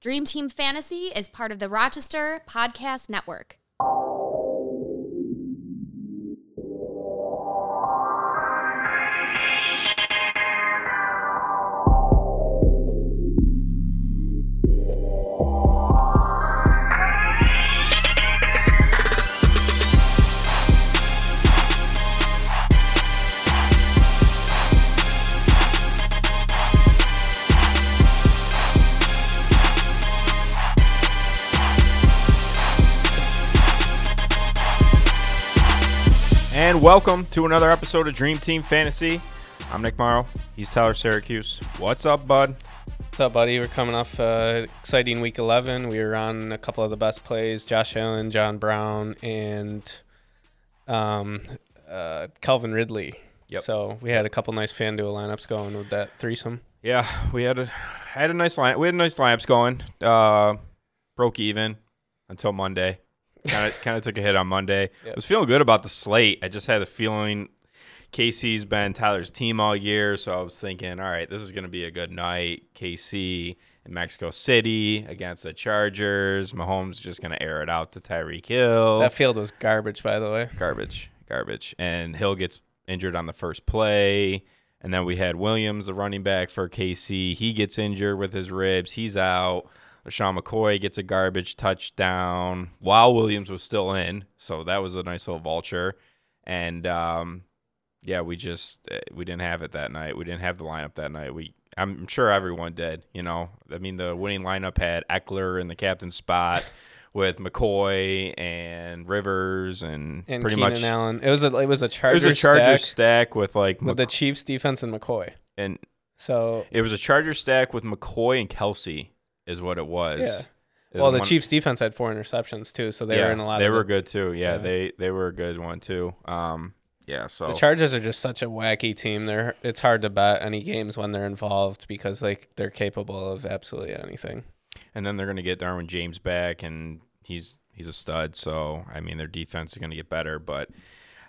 Dream Team Fantasy is part of the Rochester Podcast Network. Welcome to another episode of Dream Team Fantasy. I'm Nick Morrow. He's Tyler Syracuse. What's up, bud? What's up, buddy? We're coming off uh, exciting week 11. We were on a couple of the best plays Josh Allen, John Brown, and um, uh, Calvin Ridley. Yep. So we had a couple nice FanDuel lineups going with that threesome. Yeah, we had a had a nice line. We had nice lineups going. Uh, broke even until Monday. Kind of kind of took a hit on Monday. Yep. Was feeling good about the slate. I just had the feeling KC's been Tyler's team all year, so I was thinking, all right, this is going to be a good night. KC in Mexico City against the Chargers. Mahomes just going to air it out to Tyreek Hill. That field was garbage, by the way. garbage, garbage. And Hill gets injured on the first play. And then we had Williams, the running back for KC. He gets injured with his ribs. He's out. LeSean McCoy gets a garbage touchdown while Williams was still in. So that was a nice little vulture. And um, yeah, we just eh, we didn't have it that night. We didn't have the lineup that night. We I'm sure everyone did. You know, I mean, the winning lineup had Ekeler in the captain spot with McCoy and Rivers and, And pretty Keenan much Allen. It was a it was a it Charger was a Charger stack stack with like with the Chiefs defense and McCoy. and So it was a Charger stack with McCoy and Kelce is what it was. Yeah. Well, was the one- Chiefs defense had four interceptions too, so they yeah, were in a lot They were good too. Yeah, Yeah. they they were a good one too. Um, yeah. So The Chargers are just such a wacky team. They're it's hard to bet any games when they're involved because like they're capable of absolutely anything. and then they're gonna get Derwin James back, and he's he's a stud. So I mean, their defense is gonna get better, but.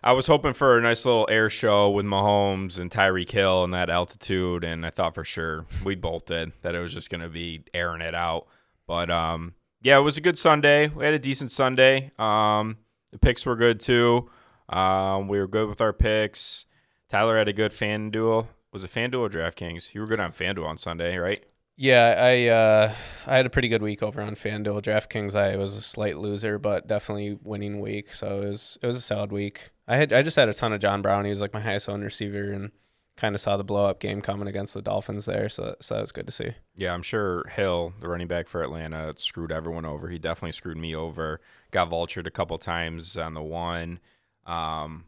I was hoping for a nice little air show with Mahomes and Tyreek Hill and that altitude, and I thought for sure we did that it was just going to be airing it out. But um, yeah, it was a good Sunday. We had a decent Sunday. Um, the picks were good too. Um, we were good with our picks. Tyler had a good FanDuel. Was it FanDuel or DraftKings? You were good on FanDuel on Sunday, right? Yeah, I uh, I had a pretty good week over on FanDuel. DraftKings, I was a slight loser, but definitely winning week. So it was it was a solid week. I had I just had a ton of John Brown. He was like my highest owned receiver, and kind of saw the blow up game coming against the Dolphins there. So so that was good to see. Yeah, I'm sure Hill, the running back for Atlanta, screwed everyone over. He definitely screwed me over. Got vultured a couple times on the one. Um,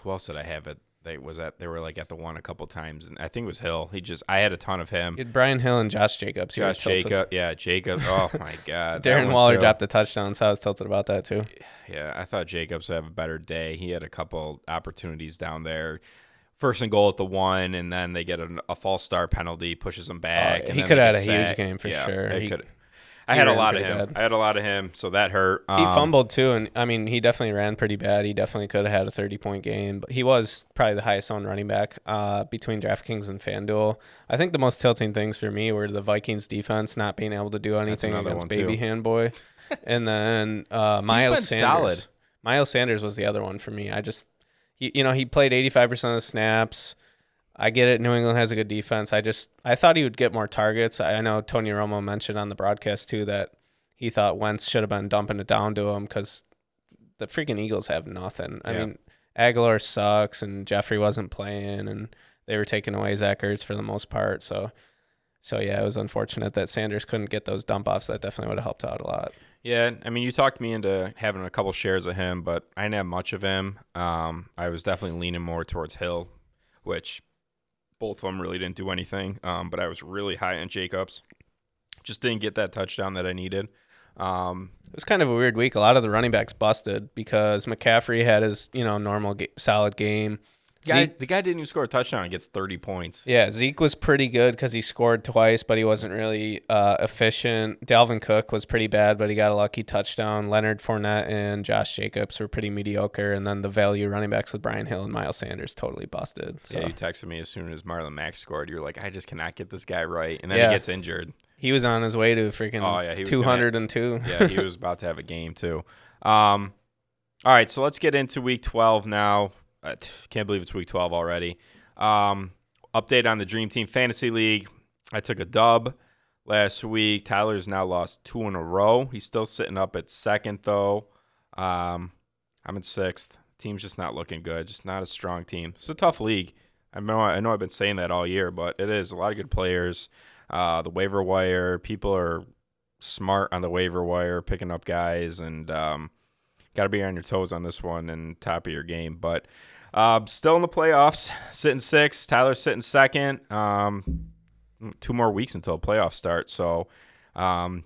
who else did I have it? They was at they were like at the one a couple times, and I think it was Hill. He just I had a ton of him. Brian Hill and Josh Jacobs. Josh. Jacob, yeah, Jacob. Oh my God, Darren Waller too. dropped a touchdown, so I was tilted about that too. Yeah, I thought Jacobs would have a better day. He had a couple opportunities down there. First and goal at the one, and then they get a, a false start penalty, pushes him back. Oh, and he could have had a huge game for Yeah, sure. He- could- I had a lot of him. bad. I had a lot of him, so that hurt. He Um, fumbled too, and I mean, he definitely ran pretty bad. He definitely could have had a 30 point game, but he was probably the highest owned running back uh, between DraftKings and FanDuel. I think the most tilting things for me were the Vikings defense not being able to do anything against one, too. Baby Hand Boy, and then uh, Miles Sanders. solid. Miles Sanders was the other one for me. I just, he, you know, he played 85% of the snaps. I get it. New England has a good defense. I just, I thought he would get more targets. I know Tony Romo mentioned on the broadcast too that he thought Wentz should have been dumping it down to him because the freaking Eagles have nothing. I Yeah. mean, Agholor sucks and Jeffery wasn't playing and they were taking away Zach Ertz for the most part. So, so yeah, it was unfortunate that Sanders couldn't get those dump offs. That definitely would have helped out a lot. Yeah, I mean, you talked me into having a couple shares of him, but I didn't have much of him. Um, I was definitely leaning more towards Hill, which both of them really didn't do anything. Um, but I was really high on Jacobs. Just didn't get that touchdown that I needed. Um, It was kind of a weird week. A lot of the running backs busted because McCaffrey had his, you know, normal ga- solid game. Guy, Zeke, the guy didn't even score a touchdown and gets 30 points. yeah, Zeke was pretty good because he scored twice, but he wasn't really uh, efficient. Dalvin Cook was pretty bad, but he got a lucky touchdown. Leonard Fournette and Josh Jacobs were pretty mediocre, and then the value running backs with Brian Hill and Miles Sanders totally busted. So Yeah, you texted me as soon as Marlon Mack scored. You were like, I just cannot get this guy right. And then Yeah. he gets injured. He was on his way to freaking Oh, yeah, he was gonna- 202. yeah, he was about to have a game too. Um, all right, so let's get into week 12 now. I can't believe it's week 12 already. Um, update on the Dream Team Fantasy League. I took a dub last week. Tyler's now lost two in a row. He's still sitting up at second though. Um, I'm in sixth. Team's just not looking good. Just not a strong team. It's a tough league. I know. I know. I've been saying that all year, but it is a lot of good players. Uh, the waiver wire people are smart on the waiver wire, picking up guys, and um, got to be on your toes on this one and top of your game. But uh, still in the playoffs, sitting six. Tyler's sitting second. Um, two more weeks until the playoffs start. So um,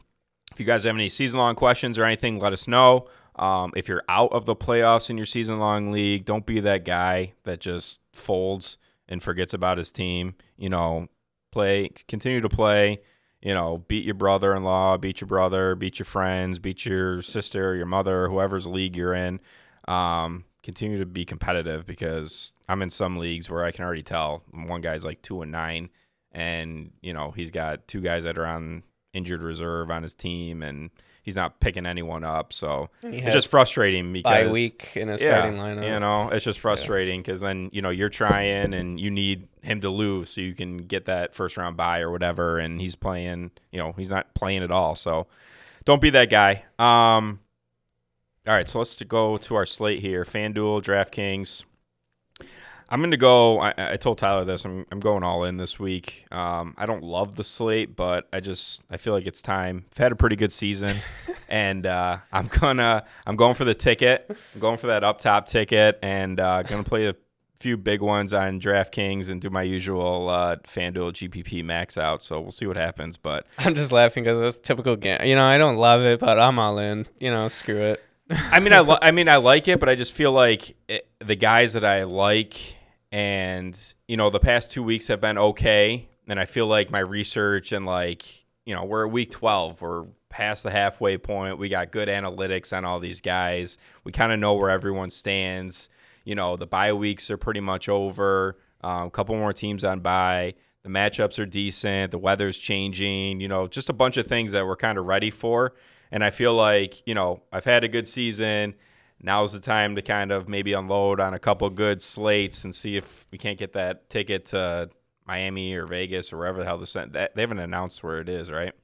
if you guys have any season long questions or anything, let us know. Um, if you're out of the playoffs in your season long league, don't be that guy that just folds and forgets about his team. You know, play, continue to play. You know, beat your brother in law, beat your brother, beat your friends, beat your sister, your mother, whoever's league you're in. Um, continue to be competitive because I'm in some leagues where I can already tell one guy's like two and nine, and you know he's got two guys that are on injured reserve on his team, and he's not picking anyone up. So it's just frustrating because bye week in a yeah, starting lineup. You know, it's just frustrating because then you know you're trying and you need him to lose so you can get that first round buy or whatever, and he's playing. You know, he's not playing at all. So don't be that guy. Um, all right, so let's go to our slate here: FanDuel, DraftKings. I'm going to go. I, I told Tyler this. I'm, I'm going all in this week. Um, I don't love the slate, but I just I feel like it's time. I've had a pretty good season, and uh, I'm gonna I'm going for the ticket. I'm going for that up top ticket, and uh, gonna play a few big ones on DraftKings and do my usual uh, FanDuel GPP max out. So we'll see what happens. But I'm just laughing because it's typical game. You know, I don't love it, but I'm all in. You know, screw it. I mean, I li- I mean, I like it, but I just feel like it, the guys that I like, and you know, the past two weeks have been okay, and I feel like my research and like you know, we're at week twelve, we're past the halfway point. We got good analytics on all these guys. We kind of know where everyone stands. You know, the bye weeks are pretty much over. Um, a couple more teams on bye. The matchups are decent. The weather's changing. You know, just a bunch of things that we're kind of ready for. And I feel like, you know, I've had a good season. Now's the time to kind of maybe unload on a couple good slates and see if we can't get that ticket to Miami or Vegas or wherever the hell this that they haven't announced where it is, right?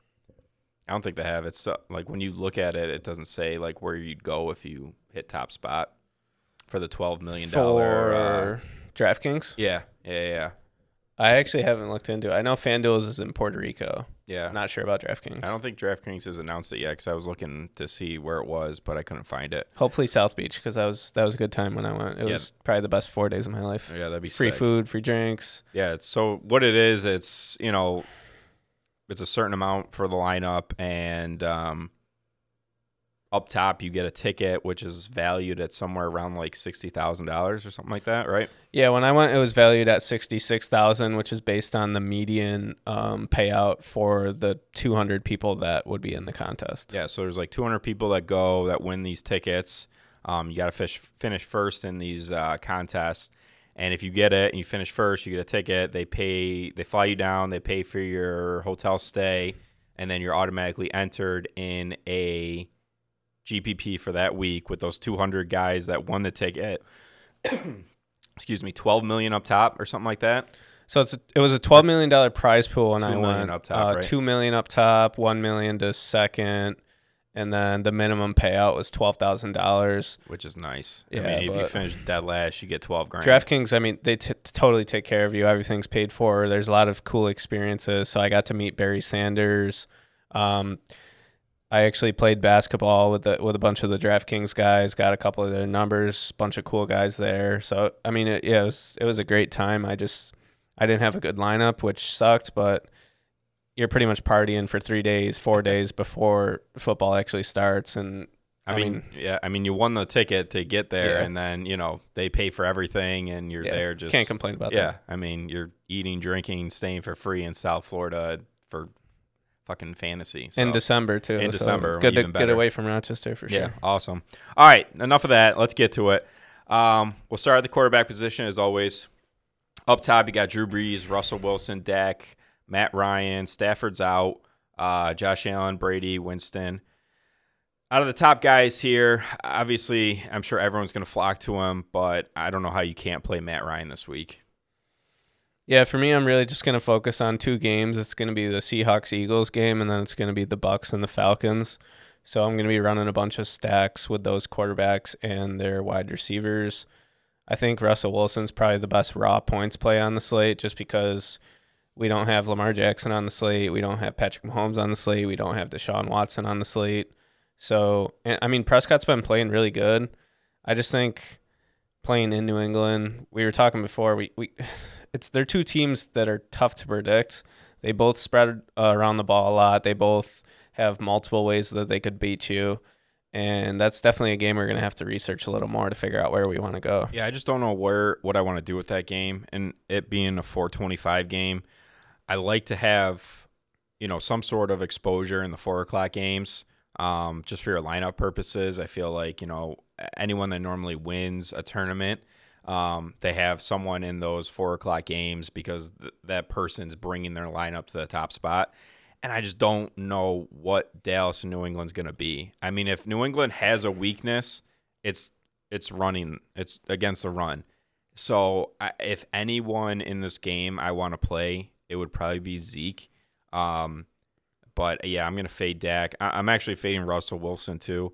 I don't think they have. It's uh, like when you look at it, it doesn't say like where you'd go if you hit top spot for the twelve million dollar. Uh, DraftKings, yeah, yeah, yeah, I actually haven't looked into it. I know FanDuel is in Puerto Rico. yeah. I'm not sure about DraftKings. I don't think DraftKings has announced it yet because I was looking to see where it was, but I couldn't find it. Hopefully South Beach because that was that was a good time when I went. It Yeah. was probably the best four days of my life. Yeah, that'd be Free sick. food, free drinks. Yeah, it's, so what it is, it's you know, it's a certain amount for the lineup, and um, up top you get a ticket which is valued at somewhere around like sixty thousand dollars or something like that, right? Yeah, when I went, it was valued at sixty six thousand, which is based on the median um, payout for the two hundred people that would be in the contest. Yeah, so there's like 200 people that go that win these tickets. Um, you got to fish finish first in these uh, contests, and if you get it and you finish first, you get a ticket. They pay, they fly you down, they pay for your hotel stay, and then you're automatically entered in a GPP for that week with those 200 guys that won the ticket. Excuse me, 12 million up top or something like that. So it's a, it was a twelve million dollar prize pool, and I million went up top, uh, right? two million up top, one million to second, and then the minimum payout was twelve thousand dollars. Which is nice. Yeah, I mean, if you finish dead last, you get 12 grand. DraftKings, I mean, they t- totally take care of you. Everything's paid for. There's a lot of cool experiences. So I got to meet Barry Sanders. Um, I actually played basketball with the, with a bunch of the DraftKings guys. Got a couple of their numbers. Bunch of cool guys there. So I mean, it, yeah, it was it was a great time. I just I didn't have a good lineup, which sucked, but you're pretty much partying for three days, four days before football actually starts, and I I mean, mean- yeah, I mean, you won the ticket to get there, Yeah. and then you know they pay for everything, and you're yeah, there just can't complain about yeah. that. Yeah, I mean, you're eating, drinking, staying for free in South Florida for fucking fantasy. So. in December too. In so December, good to even get away from Rochester for sure. yeah, awesome. All right, enough of that. Let's get to it. Um, we'll start at the quarterback position as always. Up top, you got Drew Brees, Russell Wilson, Dak, Matt Ryan, Stafford's out. Uh, Josh Allen, Brady, Winston. Out of the top guys here, obviously, I'm sure everyone's going to flock to him, but I don't know how you can't play Matt Ryan this week. Yeah, for me, I'm really just going to focus on two games. It's going to be the Seahawks Eagles game, and then it's going to be the Bucs and the Falcons. So I'm going to be running a bunch of stacks with those quarterbacks and their wide receivers. I think Russell Wilson's probably the best raw points play on the slate, just because we don't have Lamar Jackson on the slate, we don't have Patrick Mahomes on the slate, we don't have Deshaun Watson on the slate. So I mean, Prescott's been playing really good. I just think playing in New England. We were talking before. We, we it's they're two teams that are tough to predict. They both spread uh, around the ball a lot. They both have multiple ways that they could beat you. And that's definitely a game we're going to have to research a little more to figure out where we want to go. Yeah, I just don't know where what I want to do with that game and it being a 425 game. I like to have, you know, some sort of exposure in the four o'clock games, um, just for your lineup purposes. I feel like you know anyone that normally wins a tournament, um, they have someone in those four o'clock games because th- that person's bringing their lineup to the top spot. And I just don't know what Dallas and New England's going to be. I mean, if New England has a weakness, it's it's running. It's against the run. So I, if anyone in this game I want to play, it would probably be Zeke. Um, but yeah, I'm gonna fade Dak. I, I'm actually fading Russell Wilson too.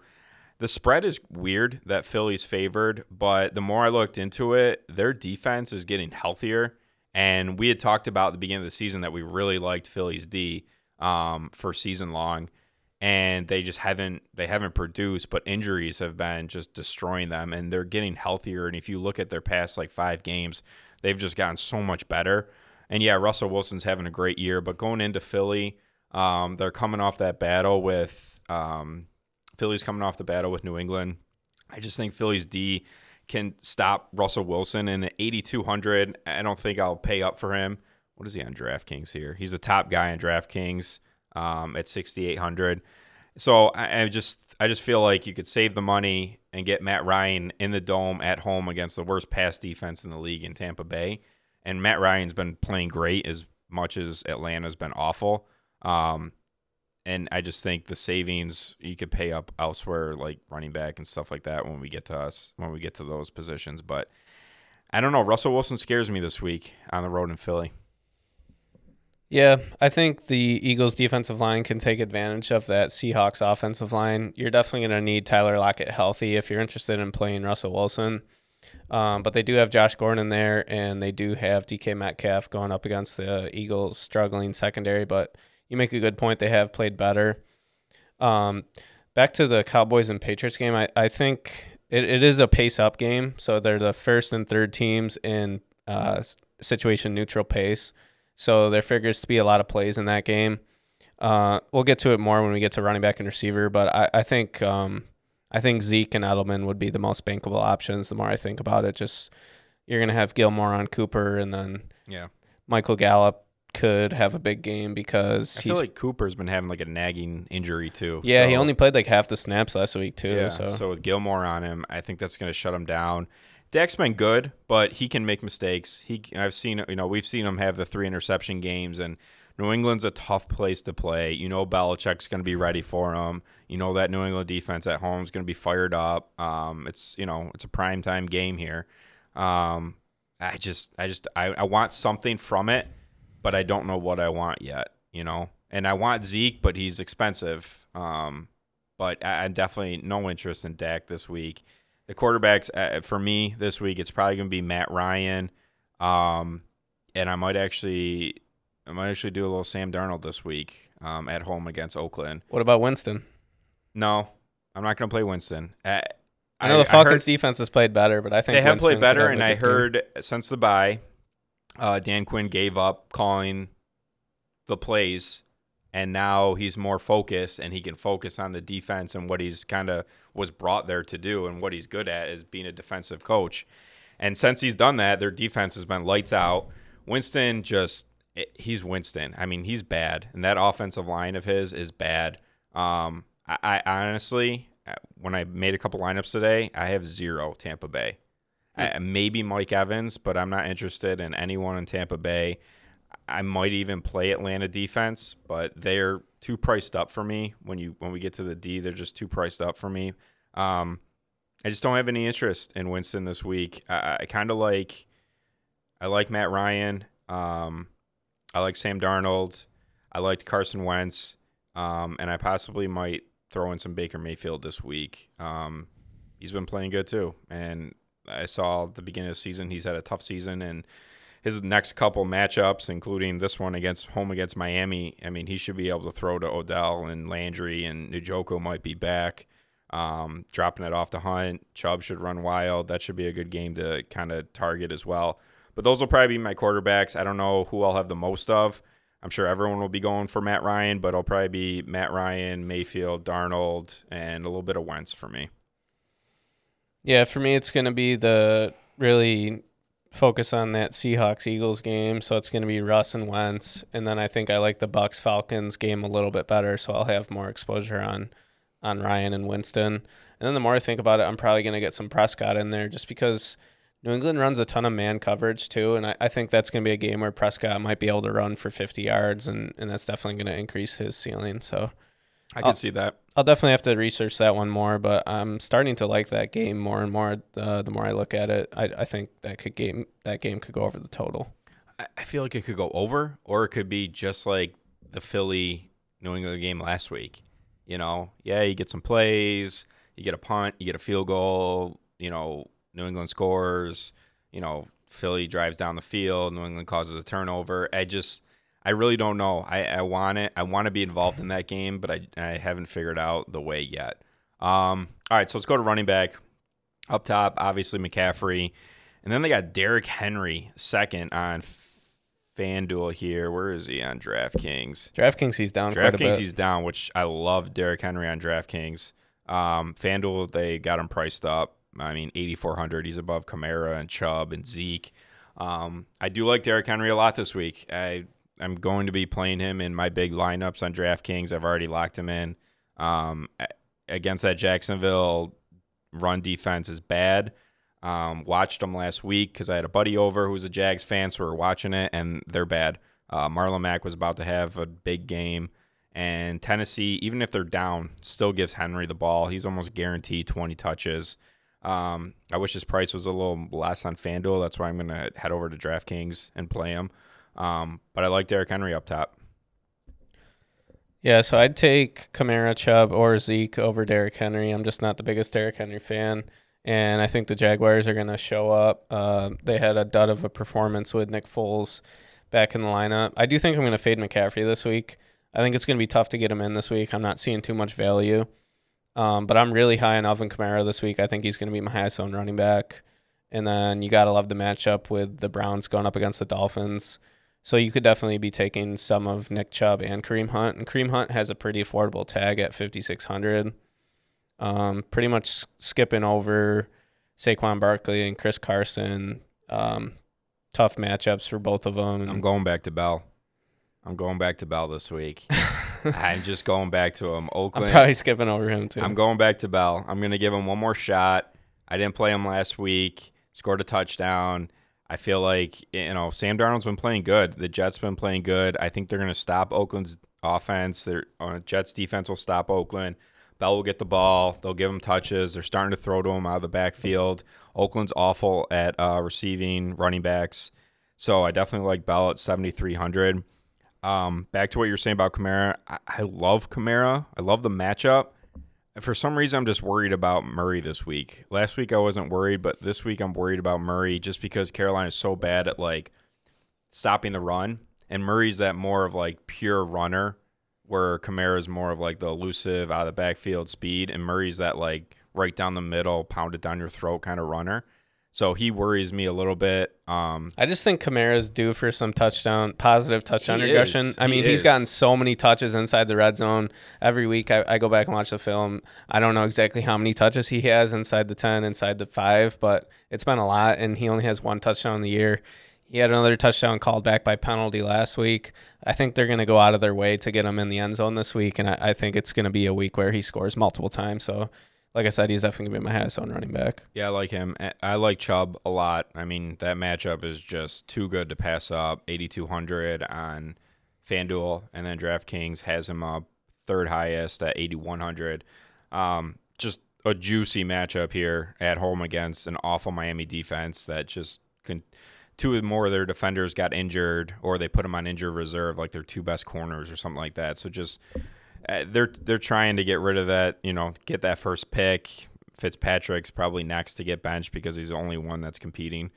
The spread is weird that Philly's favored, but the more I looked into it, their defense is getting healthier. And we had talked about the beginning of the season that we really liked Philly's D um, for season long, and they just haven't they haven't produced. But injuries have been just destroying them, and they're getting healthier. And if you look at their past like five games, they've just gotten so much better. And yeah, Russell Wilson's having a great year, but going into Philly, um, they're coming off that battle with um, Philly's coming off the battle with New England. I just think Philly's D can stop Russell Wilson in 8,200. I don't think I'll pay up for him. What is he on DraftKings here? He's the top guy on DraftKings um, at 6,800. So I, I just I just feel like you could save the money and get Matt Ryan in the dome at home against the worst pass defense in the league in Tampa Bay. And Matt Ryan's been playing great as much as Atlanta's been awful. Um, and I just think the savings you could pay up elsewhere, like running back and stuff like that, when we get to us, when we get to those positions. But I don't know. Russell Wilson scares me this week on the road in Philly. Yeah, I think the Eagles' defensive line can take advantage of that Seahawks offensive line. You're definitely going to need Tyler Lockett healthy if you're interested in playing Russell Wilson. Um, but they do have Josh Gordon there, and they do have DK Metcalf going up against the Eagles' struggling secondary. But you make a good point. They have played better. Um, back to the Cowboys and Patriots game, I, I think it, it is a pace up game. So they're the first and third teams in uh, situation neutral pace. So there figures to be a lot of plays in that game. Uh, we'll get to it more when we get to running back and receiver, but I, I think um, I think Zeke and Edelman would be the most bankable options. The more I think about it, just you're gonna have Gilmore on Cooper, and then yeah, Michael Gallup could have a big game because I he's feel like Cooper's been having like a nagging injury too. yeah he only played like half the snaps last week too. Yeah, so. so with Gilmore on him, I think that's going to shut him down. Dak's been good, but he can make mistakes. He, I've seen, you know, we've seen him have the three interception games, and New England's a tough place to play. You know, Belichick's going to be ready for him. You know that New England defense at home is going to be fired up. Um, it's, you know, it's a prime time game here. Um, I just, I just, I, I want something from it, but I don't know what I want yet. You know, and I want Zeke, but he's expensive. Um, but I, I definitely no interest in Dak this week. The quarterbacks uh, for me this week, it's probably going to be Matt Ryan, um, and I might actually, I might actually do a little Sam Darnold this week um, at home against Oakland. what about Winston? No, I'm not going to play Winston. Uh, I know the Falcons defense has played better, but I think they have Winston played better, have and I heard since the bye, uh, Dan Quinn gave up calling the plays, and now he's more focused, and he can focus on the defense and what he's kind of was brought there to do, and what he's good at is being a defensive coach. And since he's done that, their defense has been lights out. Winston just he's Winston. I mean, he's bad, and that offensive line of his is bad. Um, I, I honestly, uh, when I made a couple lineups today, I have zero Tampa Bay. I, maybe Mike Evans, but I'm not interested in anyone in Tampa Bay. I might even play Atlanta defense, but they're too priced up for me. When you when we get to the D, they're just too priced up for me. Um, I just don't have any interest in Winston this week. I, I kind of like I like Matt Ryan. Um, I like Sam Darnold. I liked Carson Wentz, um, and I possibly might throw in some Baker Mayfield this week. Um, he's been playing good too, and I saw the beginning of the season he's had a tough season, and his next couple matchups, including this one against home against Miami, I mean he should be able to throw to Odell and Landry, and Njoku might be back. Um, dropping it off to Hunt, Chubb should run wild. That should be a good game to kind of target as well. But those will probably be my quarterbacks. I don't know who I'll have the most of. I'm sure everyone will be going for Matt Ryan, but it'll probably be Matt Ryan, Mayfield, Darnold, and a little bit of Wentz for me. Yeah, for me, it's going to be the really focus on that Seahawks Eagles game. So it's going to be Russ and Wentz, and then I think I like the Bucs Falcons game a little bit better. So I'll have more exposure on on Ryan and Winston. And then the more I think about it, I'm probably going to get some Prescott in there just because New England runs a ton of man coverage too, and I, I think that's going to be a game where Prescott might be able to run for 50 yards, and, and that's definitely going to increase his ceiling. So I can see that. I'll definitely have to research that one more, but I'm starting to like that game more and more. Uh, the more I look at it, I, I think that could game that game could go over the total. I- I feel like it could go over, or it could be just like the Philly New England game last week. You know, yeah, you get some plays, you get a punt, you get a field goal. You know, New England scores. You know, Philly drives down the field. New England causes a turnover. I just, I really don't know. I, I want it. I want to be involved in that game, but I, I haven't figured out the way yet. Um, all right, so let's go to running back. Up top, obviously McCaffrey, and then they got Derrick Henry second on FanDuel here. Where is he on DraftKings? DraftKings, he's down DraftKings, he's down, which I love Derrick Henry on DraftKings. Um, FanDuel, they got him priced up. I mean, 8,400. He's above Kamara and Chubb and Zeke. Um, I do like Derrick Henry a lot this week. I I'm going to be playing him in my big lineups on DraftKings. I've already locked him in. Um, against that Jacksonville run defense is bad. Um, watched them last week because I had a buddy over who was a Jags fan, so we were watching it, and they're bad. Uh, Marlon Mack was about to have a big game, and Tennessee, even if they're down, still gives Henry the ball. He's almost guaranteed 20 touches. Um, I wish his price was a little less on FanDuel. That's why I'm going to head over to DraftKings and play him. Um, but I like Derrick Henry up top. Yeah, so I'd take Kamara, Chubb, or Zeke over Derrick Henry. I'm just not the biggest Derrick Henry fan, and I think the Jaguars are going to show up. Uh, they had a dud of a performance with Nick Foles back in the lineup. I do think I'm going to fade McCaffrey this week. I think it's going to be tough to get him in this week. I'm not seeing too much value, um, but I'm really high on Alvin Kamara this week. I think he's going to be my highest owned running back. And then you got to love the matchup with the Browns going up against the Dolphins. So you could definitely be taking some of Nick Chubb and Kareem Hunt. And Kareem Hunt has a pretty affordable tag at 5600 um, Pretty much skipping over Saquon Barkley and Chris Carson. Um, tough matchups for both of them. I'm going back to Bell. I'm going back to Bell this week. I'm just going back to him. Oakland. I'm probably skipping over him too. I'm going back to Bell. I'm going to give him one more shot. I didn't play him last week. Scored a touchdown. I feel like you know Sam Darnold's been playing good. The Jets been playing good. I think they're going to stop Oakland's offense. Their uh, Jets defense will stop Oakland. Bell will get the ball. They'll give him touches. They're starting to throw to him out of the backfield. Oakland's awful at uh, receiving running backs. So I definitely like Bell at 7,300. Um, back to what you were saying about Kamara. I, I love Kamara. I love the matchup. For some reason, I'm just worried about Murray this week. Last week I wasn't worried, but this week I'm worried about Murray just because Carolina is so bad at like stopping the run, and Murray's that more of like pure runner, where Kamara is more of like the elusive out of the backfield speed, and Murray's that like right down the middle, pound it down your throat kind of runner. So he worries me a little bit. Um, I just think Kamara's due for some touchdown, positive touchdown regression. I He mean, he's gotten so many touches inside the red zone every week. I, I go back and watch the film. I don't know exactly how many touches he has inside the 10, inside the 5, but it's been a lot, and he only has one touchdown in the year. He had another touchdown called back by penalty last week. I think they're going to go out of their way to get him in the end zone this week, and I, I think it's going to be a week where he scores multiple times. So, like I said, he's definitely gonna be my highest on running back. Yeah, I like him. I- like Chubb a lot. I mean, that matchup is just too good to pass up. 8,200 on FanDuel, and then DraftKings has him up third highest at 8,100. Um, just a juicy matchup here at home against an awful Miami defense that just can. Two more of their defenders got injured, or they put them on injured reserve, like their two best corners or something like that. So just uh, they're they're trying to get rid of that, you know, get that first pick. Fitzpatrick's probably next to get benched because he's the only one that's competing.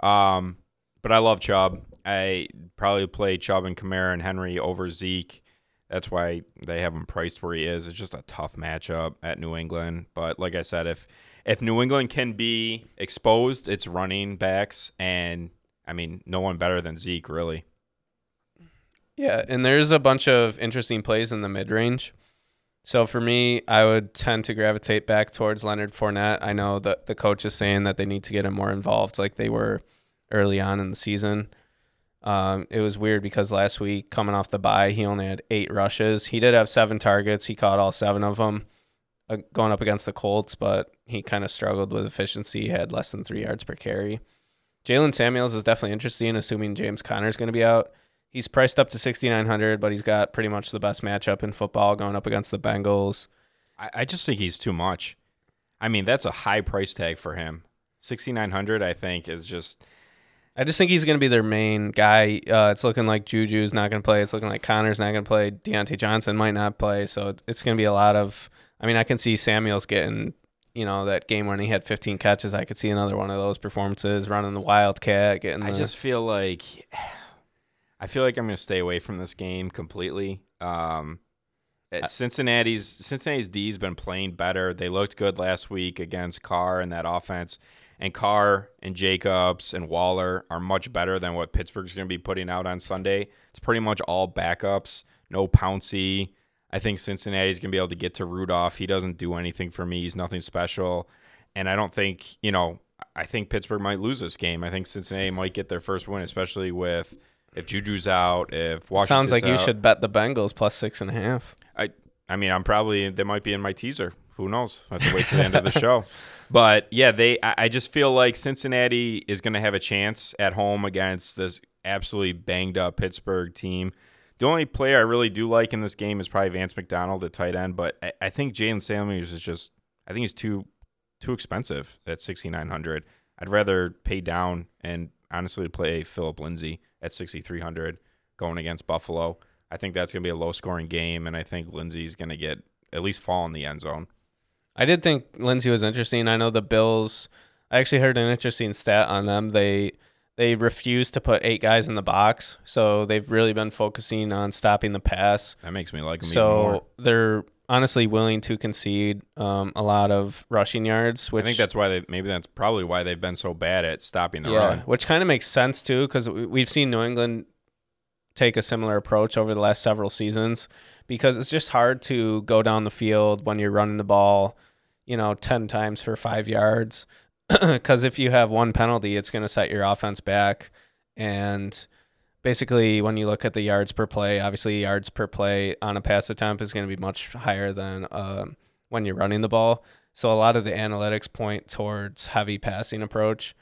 Um, but I love Chubb. I probably play Chubb and Kamara and Henry over Zeke. That's why they have him priced where he is. It's just a tough matchup at New England. But like I said, if if New England can be exposed, it's running backs, and I mean, no one better than Zeke, really. Yeah, and there's a bunch of interesting plays in the mid range. So for me, I would tend to gravitate back towards Leonard Fournette. I know that the coach is saying that they need to get him more involved, like they were early on in the season. Um, it was weird because last week, coming off the bye, he only had eight rushes. He did have seven targets. He caught all seven of them uh, going up against the Colts, but he kind of struggled with efficiency. He had less than three yards per carry. Jaylen Samuels is definitely interesting, assuming James Conner is going to be out. He's priced up to 6,900, but he's got pretty much the best matchup in football going up against the Bengals. I, I just think he's too much. I mean, that's a high price tag for him. Sixty nine hundred, I think, is just I just think he's going to be their main guy. Uh, it's looking like Juju's not going to play. It's looking like Conner's not going to play. Diontae Johnson might not play. So it's going to be a lot of. I mean, I can see Samuels getting, you know, that game when he had 15 catches. I could see another one of those performances running the Wildcat. Getting. I just feel like I feel like I'm going to stay away from this game completely. Um, uh, Cincinnati's Cincinnati's D's been playing better. They looked good last week against Carr and that offense. And Carr and Jacobs and Waller are much better than what Pittsburgh's going to be putting out on Sunday. It's pretty much all backups, no Pouncey. I think Cincinnati's going to be able to get to Rudolph. He doesn't do anything for me. He's nothing special. And I don't think, you know, I think Pittsburgh might lose this game. I think Cincinnati might get their first win, especially with if Juju's out, if Washington's sounds like you should bet the Bengals plus six and a half. I I mean, I'm probably they might be in my teaser. Who knows? I have to wait to the end of the show. But yeah, they. I, I just feel like Cincinnati is going to have a chance at home against this absolutely banged up Pittsburgh team. The only player I really do like in this game is probably Vance McDonald at tight end, but I, I think Jaylen Samuels is just. I think he's too too expensive at 6900. I'd rather pay down and honestly play Phillip Lindsay at 6300 going against Buffalo. I think that's going to be a low scoring game, and I think Lindsay's going to get at least fall in the end zone. I did think Lindsay was interesting. I know the Bills. I actually heard an interesting stat on them. They they refuse to put eight guys in the box, so they've really been focusing on stopping the pass. That makes me like more. So they're honestly willing to concede um, a lot of rushing yards, which I think that's why they maybe that's probably why they've been so bad at stopping the yeah, run. which kind of makes sense too, because we've seen New England take a similar approach over the last several seasons because it's just hard to go down the field when you're running the ball, you know, 10 times for five yards. Because if you have one penalty, it's going to set your offense back. And basically, when you look at the yards per play, obviously, yards per play on a pass attempt is going to be much higher than um when you're running the ball. So a lot of the analytics point towards heavy passing approach.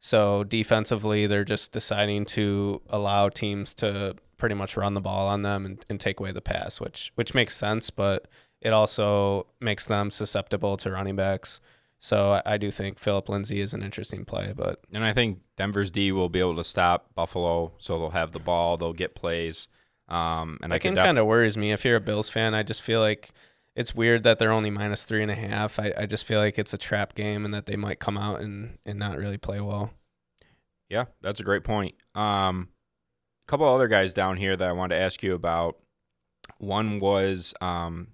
So defensively, they're just deciding to allow teams to pretty much run the ball on them and, and take away the pass, which which makes sense, but it also makes them susceptible to running backs. So I, I do think Phillip Lindsay is an interesting play, but And I think Denver's D will be able to stop Buffalo, so they'll have the ball, they'll get plays. Um, and I that can can def- kind of worries me. If you're a Bills fan, I just feel like it's weird that they're only minus three and a half. I, I just feel like it's a trap game and that they might come out and, and not really play well. Yeah, that's a great point. Um, a couple other guys down here that I wanted to ask you about. One was um,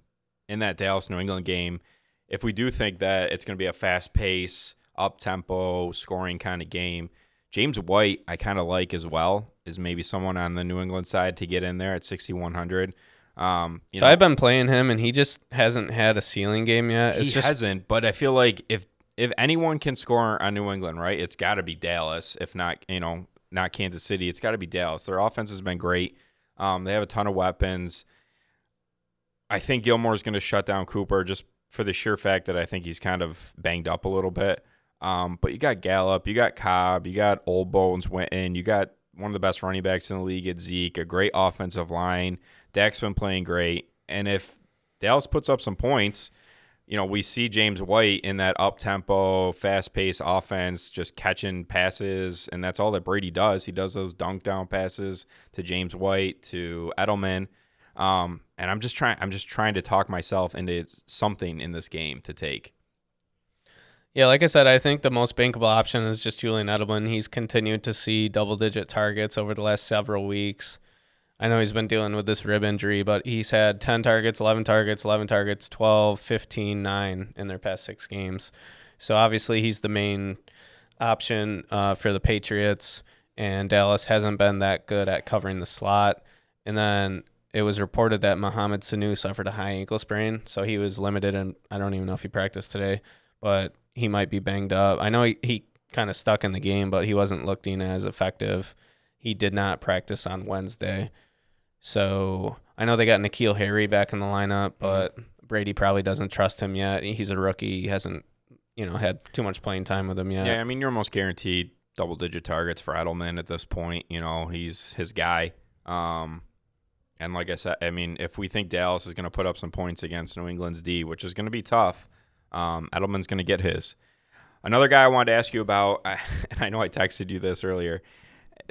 in that Dallas New England game. If we do think that it's going to be a fast pace, up tempo, scoring kind of game, James White I kind of like as well. Is maybe someone on the New England side to get in there at 6100. Um, you So know, I've been playing him and he just hasn't had a ceiling game yet. It's he just hasn't, but I feel like if if anyone can score on New England, right, it's got to be Dallas. If not, you know, not Kansas City, it's got to be Dallas. Their offense has been great. Um, they have a ton of weapons. I think Gilmore's going to shut down Cooper just for the sheer fact that I think he's kind of banged up a little bit. Um, but you got Gallup, you got Cobb, you got Old Bones Witten, you got one of the best running backs in the league at Zeke, a great offensive line. Dak's been playing great. And if Dallas puts up some points, you know, we see James White in that up tempo, fast paced offense, just catching passes, and that's all that Brady does. He does those dunk down passes to James White, to Edelman. Um, and I'm just trying I'm just trying to talk myself into something in this game to take. Yeah, like I said, I think the most bankable option is just Julian Edelman. He's continued to see double digit targets over the last several weeks. I know he's been dealing with this rib injury, but he's had 10 targets, 11 targets, 11 targets, 12, 15, 9 in their past six games. So obviously he's the main option uh, for the Patriots, and Dallas hasn't been that good at covering the slot. And then it was reported that Mohamed Sanu suffered a high ankle sprain, so he was limited, and I don't even know if he practiced today, but he might be banged up. I know he, he kind of stuck in the game, but he wasn't looking as effective. He did not practice on Wednesday. So I know they got N'Keal Harry back in the lineup, Mm-hmm. but Brady probably doesn't trust him yet. He's a rookie. He hasn't, you know, had too much playing time with him yet. Yeah, I mean, you're almost guaranteed double digit targets for Edelman at this point. You know, he's his guy. Um, and like I said, I mean, if we think Dallas is going to put up some points against New England's D, which is going to be tough, um, Edelman's going to get his. Another guy I wanted to ask you about, and I know I texted you this earlier.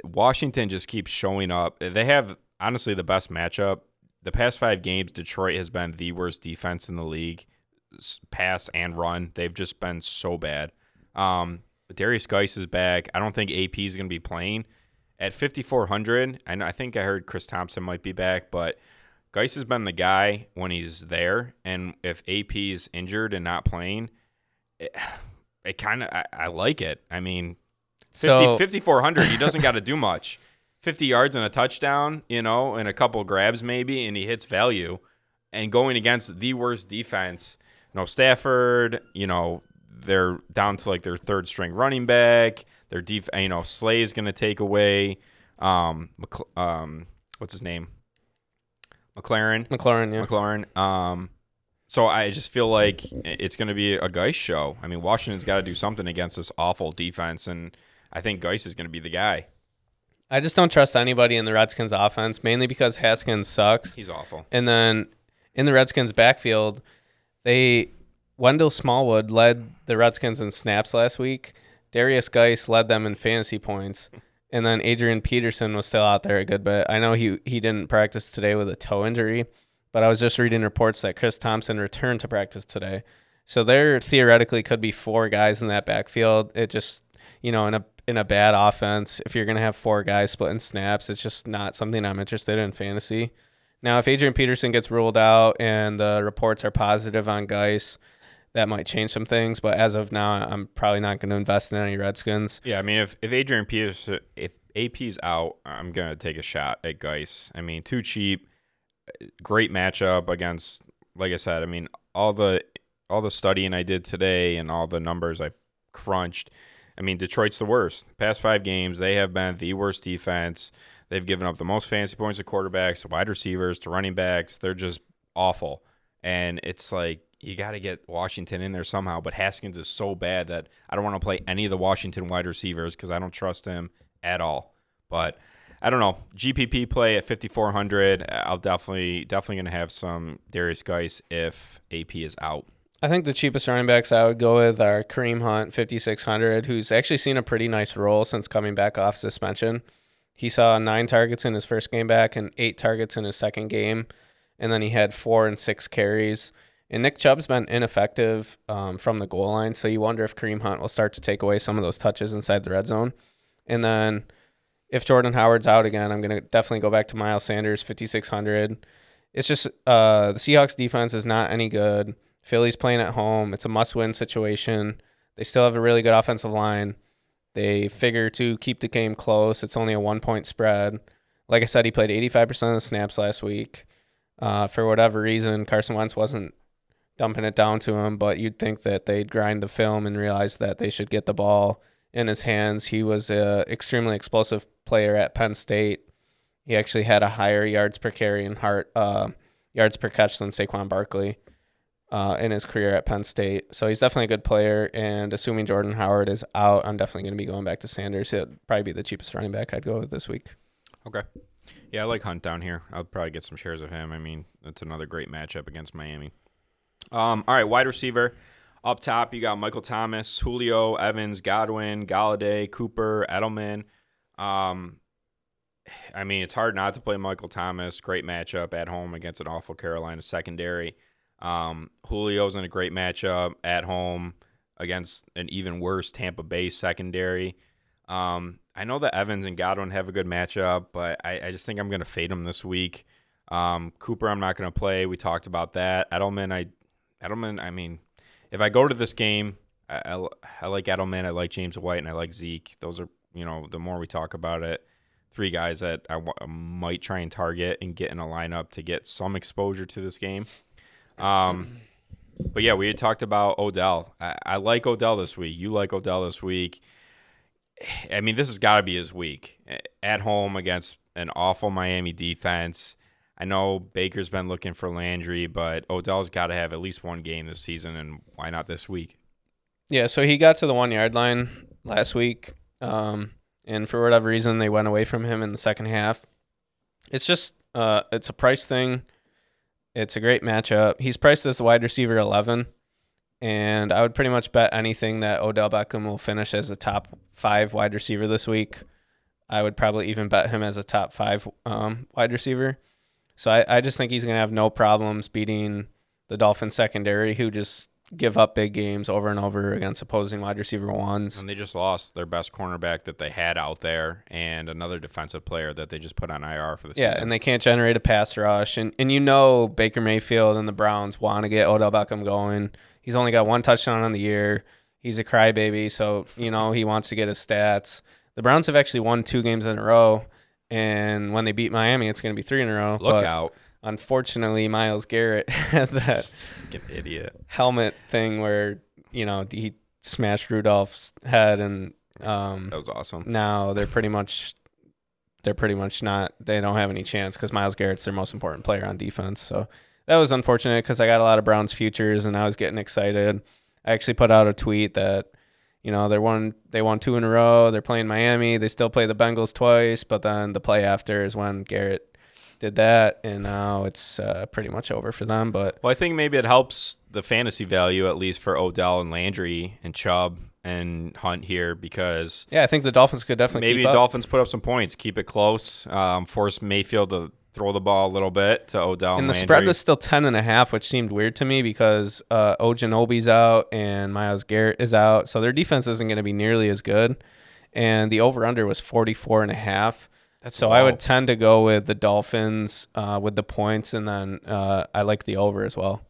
Washington just keeps showing up. They have honestly the best matchup. The past five games, Detroit has been the worst defense in the league, pass and run. They've just been so bad. Um, Derrius Guice is back. I don't think AP is going to be playing at 5400. I know, I think I heard Chris Thompson might be back, but Guice has been the guy when he's there. And if AP is injured and not playing, it, it kind of I, I like it. I mean, 50, So 5400. He doesn't got to do much. 50 yards and a touchdown, you know, and a couple grabs maybe, and he hits value. And going against the worst defense, you know, Stafford, you know, they're down to like their third string running back. Their def, you know, Slay is going to take away, um, um, what's his name? McLaurin. McLaurin, yeah. McLaurin. Um, so I just feel like it's going to be a Guice show. I mean, Washington's got to do something against this awful defense, and I think Guice is going to be the guy. I just don't trust anybody in the Redskins offense, mainly because Haskins sucks. He's awful. And then in the Redskins backfield, they Wendell Smallwood led the Redskins in snaps last week. Derrius Guice led them in fantasy points. And then Adrian Peterson was still out there a good bit. I know he he didn't practice today with a toe injury, but I was just reading reports that Chris Thompson returned to practice today. So there theoretically could be four guys in that backfield. It just you know, in a in a bad offense, if you're gonna have four guys splitting snaps, it's just not something I'm interested in fantasy. Now, if Adrian Peterson gets ruled out and the reports are positive on Guice, that might change some things. But as of now, I'm probably not going to invest in any Redskins. Yeah, I mean, if, if Adrian Peterson, if AP's out, I'm going to take a shot at Guice. I mean, too cheap. Great matchup against, like I said, I mean, all the all the studying I did today and all the numbers I crunched. I mean, Detroit's the worst. Past five games, they have been the worst defense. They've given up the most fantasy points to quarterbacks, to wide receivers, to running backs. They're just awful. And it's like you got to get Washington in there somehow. But Haskins is so bad that I don't want to play any of the Washington wide receivers because I don't trust him at all. But I don't know. GPP play at 5400. Uh, I'll definitely definitely gonna have some Derrius Guice if AP is out. I think the cheapest running backs I would go with are Kareem Hunt, 5,600, who's actually seen a pretty nice role since coming back off suspension. He saw nine targets in his first game back and eight targets in his second game. And then he had four and six carries. And Nick Chubb's been ineffective um, from the goal line. So you wonder if Kareem Hunt will start to take away some of those touches inside the red zone. And then if Jordan Howard's out again, I'm going to definitely go back to Miles Sanders, 5,600. It's just uh, the Seahawks defense is not any good. Philly's playing at home. It's a must win situation. They still have a really good offensive line. They figure to keep the game close. It's only a one point spread. Like I said, he played 85% of the snaps last week. Uh, for whatever reason, Carson Wentz wasn't dumping it down to him, but you'd think that they'd grind the film and realize that they should get the ball in his hands. He was an extremely explosive player at Penn State. He actually had a higher yards per carry and heart uh, yards per catch than Saquon Barkley. uh, in his career at Penn State. So he's definitely a good player. And assuming Jordan Howard is out, I'm definitely going to be going back to Sanders. It'd probably be the cheapest running back I'd go with this week. Okay. Yeah, I like Hunt down here. I'll probably get some shares of him. I mean, it's another great matchup against Miami. Um, all right, wide receiver. Up top, you got Michael Thomas, Julio, Evans, Godwin, Golladay, Cooper, Edelman. Um, I mean, it's hard not to play Michael Thomas. Great matchup at home against an awful Carolina secondary. Um, Julio's in a great matchup at home against an even worse Tampa Bay secondary. Um, I know that Evans and Godwin have a good matchup, but I, I just think I'm going to fade them this week. Um, Cooper, I'm not going to play. We talked about that. Edelman, I Edelman, I mean, if I go to this game, I, I, I like Edelman, I like James White, and I like Zeke. Those are, you know, the more we talk about it, three guys that I w- might try and target and get in a lineup to get some exposure to this game. Um, but yeah, we had talked about Odell. I, I like Odell this week. You like Odell this week. I mean, this has got to be his week at home against an awful Miami defense. I know Baker's been looking for Landry, but Odell's got to have at least one game this season, and why not this week? Yeah, so he got to the one yard line last week, um, and for whatever reason, they went away from him in the second half. It's just, uh, it's a price thing. It's a great matchup. He's priced as the wide receiver 11, and I would pretty much bet anything that Odell Beckham will finish as a top five wide receiver this week. I would probably even bet him as a top five um, wide receiver. So I, I just think he's going to have no problems beating the Dolphins secondary, who just give up big games over and over against opposing wide receiver ones. And they just lost their best cornerback that they had out there and another defensive player that they just put on IR for the yeah, season. Yeah, and they can't generate a pass rush. And and you know Baker Mayfield and the Browns want to get Odell Beckham going. He's only got one touchdown on the year. He's a crybaby, so you know he wants to get his stats. The Browns have actually won two games in a row, and when they beat Miami, it's going to be three in a row. Look But out. Unfortunately, Myles Garrett had that idiot. helmet thing where you know he smashed Rudolph's head, and um, That was awesome. now they're pretty much they're pretty much not they don't have any chance because Myles Garrett's their most important player on defense. So that was unfortunate because I got a lot of Browns futures and I was getting excited. I actually put out a tweet that you know they won they won two in a row. They're playing Miami. They still play the Bengals twice, but then the play after is when Garrett did that, and now it's uh, pretty much over for them. But Well, I think maybe it helps the fantasy value at least for Odell and Landry and Chubb and Hunt here because yeah, I think the Dolphins could definitely maybe. Dolphins put up some points, keep it close, um, force Mayfield to throw the ball a little bit to Odell and, and the Landry. spread was still 10 and a half which seemed weird to me because uh Ogunjobi's out and Myles Garrett is out so their defense isn't going to be nearly as good and the over under was 44 and a half That's so I would tend to go with the Dolphins uh, with the points and then uh, I like the over as well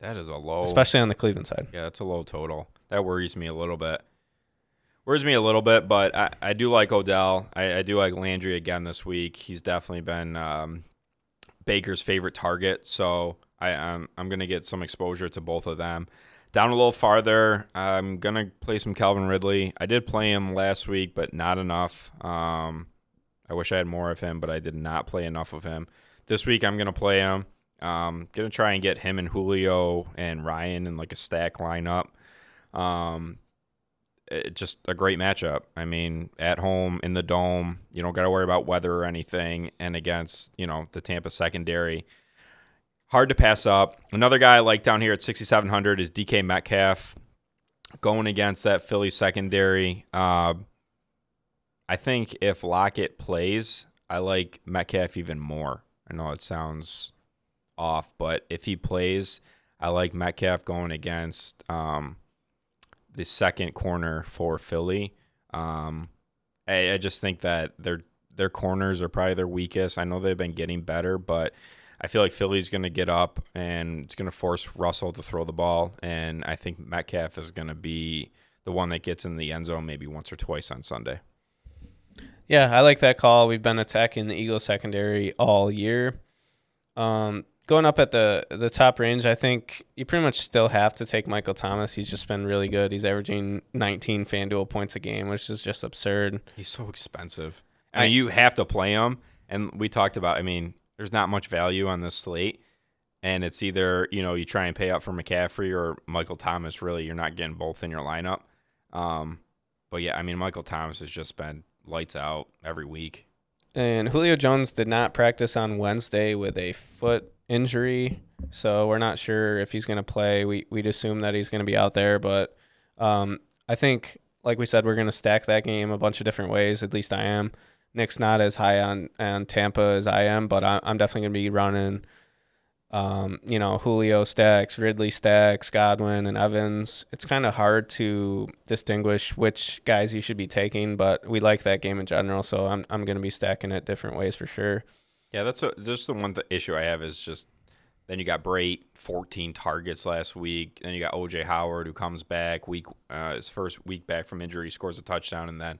That is a low. especially on the Cleveland side Yeah, that's a low total. That worries me a little bit. Worries me a little bit, but I, I do like Odell. I, I do like Landry again this week. He's definitely been um, Baker's favorite target, so I, I'm I'm gonna get some exposure to both of them. Down a little farther, I'm gonna play some Calvin Ridley. I did play him last week, but not enough. Um, I wish I had more of him, but I did not play enough of him. This week, I'm gonna play him. Um, gonna try and get him and Julio and Ryan in like a stack lineup. Um, it, just a great matchup. I mean, at home in the dome, you don't got to worry about weather or anything, and against you know the Tampa secondary, hard to pass up. Another guy I like down here at 6,700 is DK Metcalf, going against that Philly secondary. Uh, I think if Lockett plays, I like Metcalf even more. I know it sounds off, but if he plays, I like Metcalf going against um, the second corner for Philly. Um, I, I just think that their their corners are probably their weakest. I know they've been getting better, but I feel like Philly's going to get up and it's going to force Russell to throw the ball, and I think Metcalf is going to be the one that gets in the end zone maybe once or twice on Sunday. Yeah, I like that call. We've been attacking the Eagles secondary all year. Um, going up at the the top range, I think you pretty much still have to take Michael Thomas. He's just been really good. He's averaging 19 FanDuel points a game, which is just absurd. He's so expensive. I mean, you have to play him, and we talked about. I mean, there's not much value on this slate. and it's either you know you try and pay up for McCaffrey or Michael Thomas. Really, you're not getting both in your lineup. Um, but yeah, I mean Michael Thomas has just been lights out every week. And Julio Jones did not practice on Wednesday with a foot injury, so we're not sure if he's going to play. We we'd assume that he's going to be out there, but um, I think, like we said, we're going to stack that game a bunch of different ways. At least I am. Nick's not as high on on Tampa as I am, but I, I'm definitely going to be running um, you know, Julio stacks, Ridley stacks, Godwin, and Evans. It's kind of hard to distinguish which guys you should be taking, but we like that game in general, so I'm I'm going to be stacking it different ways for sure. Yeah, that's a, just the one issue I have is just then you got Brate, 14 targets last week. Then you got OJ Howard who comes back week uh, his first week back from injury, scores a touchdown, and then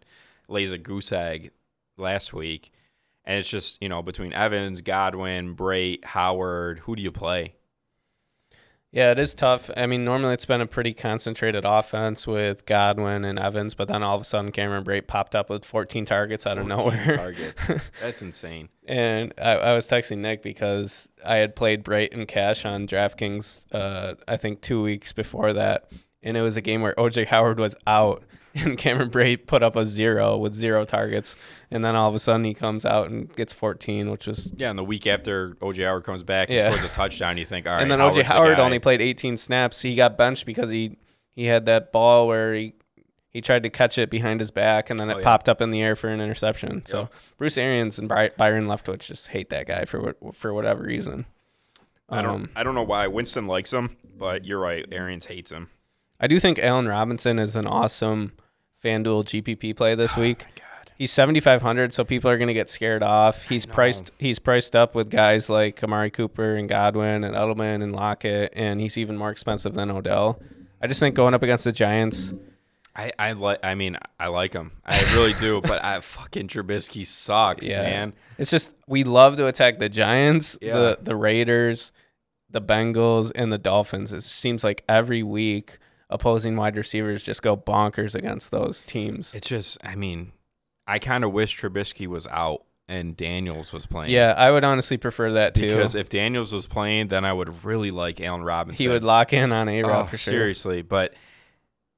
lays a goose egg last week. And it's just, you know, between Evans, Godwin, Brate, Howard, who do you play? Yeah, it is tough. I mean, normally it's been a pretty concentrated offense with Godwin and Evans, but then all of a sudden Cameron Brate popped up with 14 targets out of nowhere. Targets. That's insane. and I, I, was texting Nick because I had played Brate and Cash on DraftKings, uh, I think two weeks before that. And it was a game where OJ Howard was out and Cameron Brate put up a zero with zero targets, and then all of a sudden he comes out and gets 14, which was yeah. And the week after OJ Howard comes back and Yeah. scores a touchdown, you think, all right. and then Howard's OJ Howard only played 18 snaps. He got benched because he he had that ball where he he tried to catch it behind his back, and then it Oh, yeah. popped up in the air for an interception. So Bruce Arians and Bry- Byron Leftwich just hate that guy for what, for whatever reason. I don't. Um, I don't know why Winston likes him, but you're right. Arians hates him. I do think Allen Robinson is an awesome FanDuel GPP play this oh week. Oh God. He's 7500 so people are going to get scared off. He's priced he's priced up with guys like Amari Cooper and Godwin and Edelman and Lockett and he's even more expensive than Odell. I just think going up against the Giants, I I like. I mean, I like him. I really do. but I fucking Trubisky sucks, Yeah. man. it's just we love to attack the Giants, Yeah. the the Raiders, the Bengals and the Dolphins. It seems like every week opposing wide receivers just go bonkers against those teams. It's just. I mean, I kind of wish Trubisky was out and Daniels was playing. Yeah, I would honestly prefer that too. Because if Daniels was playing, then I would really like Allen Robinson. he would lock in on A Rod Oh, for sure. Seriously, but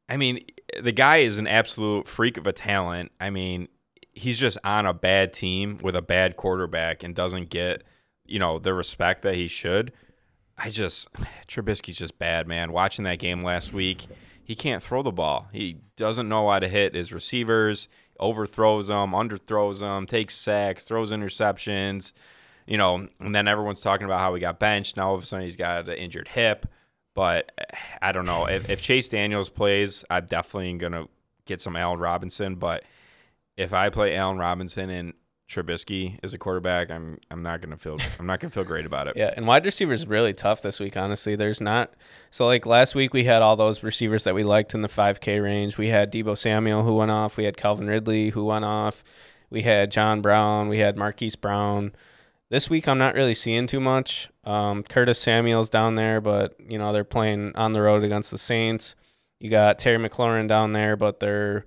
I mean, the guy is an absolute freak of a talent. I mean, he's just on a bad team with a bad quarterback and doesn't get, you know, the respect that he should. I just Trubisky's just bad, man. Watching that game last week, he can't throw the ball. He doesn't know how to hit his receivers. Overthrows them, underthrows them, takes sacks, throws interceptions. You know, and then everyone's talking about how he got benched. Now all of a sudden he's got an injured hip. But I don't know if, if Chase Daniels plays, I'm definitely gonna get some Allen Robinson. But if I play Allen Robinson and Trubisky as a quarterback, I'm I'm not gonna feel I'm not gonna feel great about it. Yeah, and wide receivers really tough this week. Honestly, there's not. So like last week, we had all those receivers that we liked in the 5K range. We had Deebo Samuel who went off. We had Calvin Ridley who went off. We had John Brown. We had Marquise Brown. This week, I'm not really seeing too much. Um, Curtis Samuel's down there, but you know they're playing on the road against the Saints. You got Terry McLaurin down there, but they're,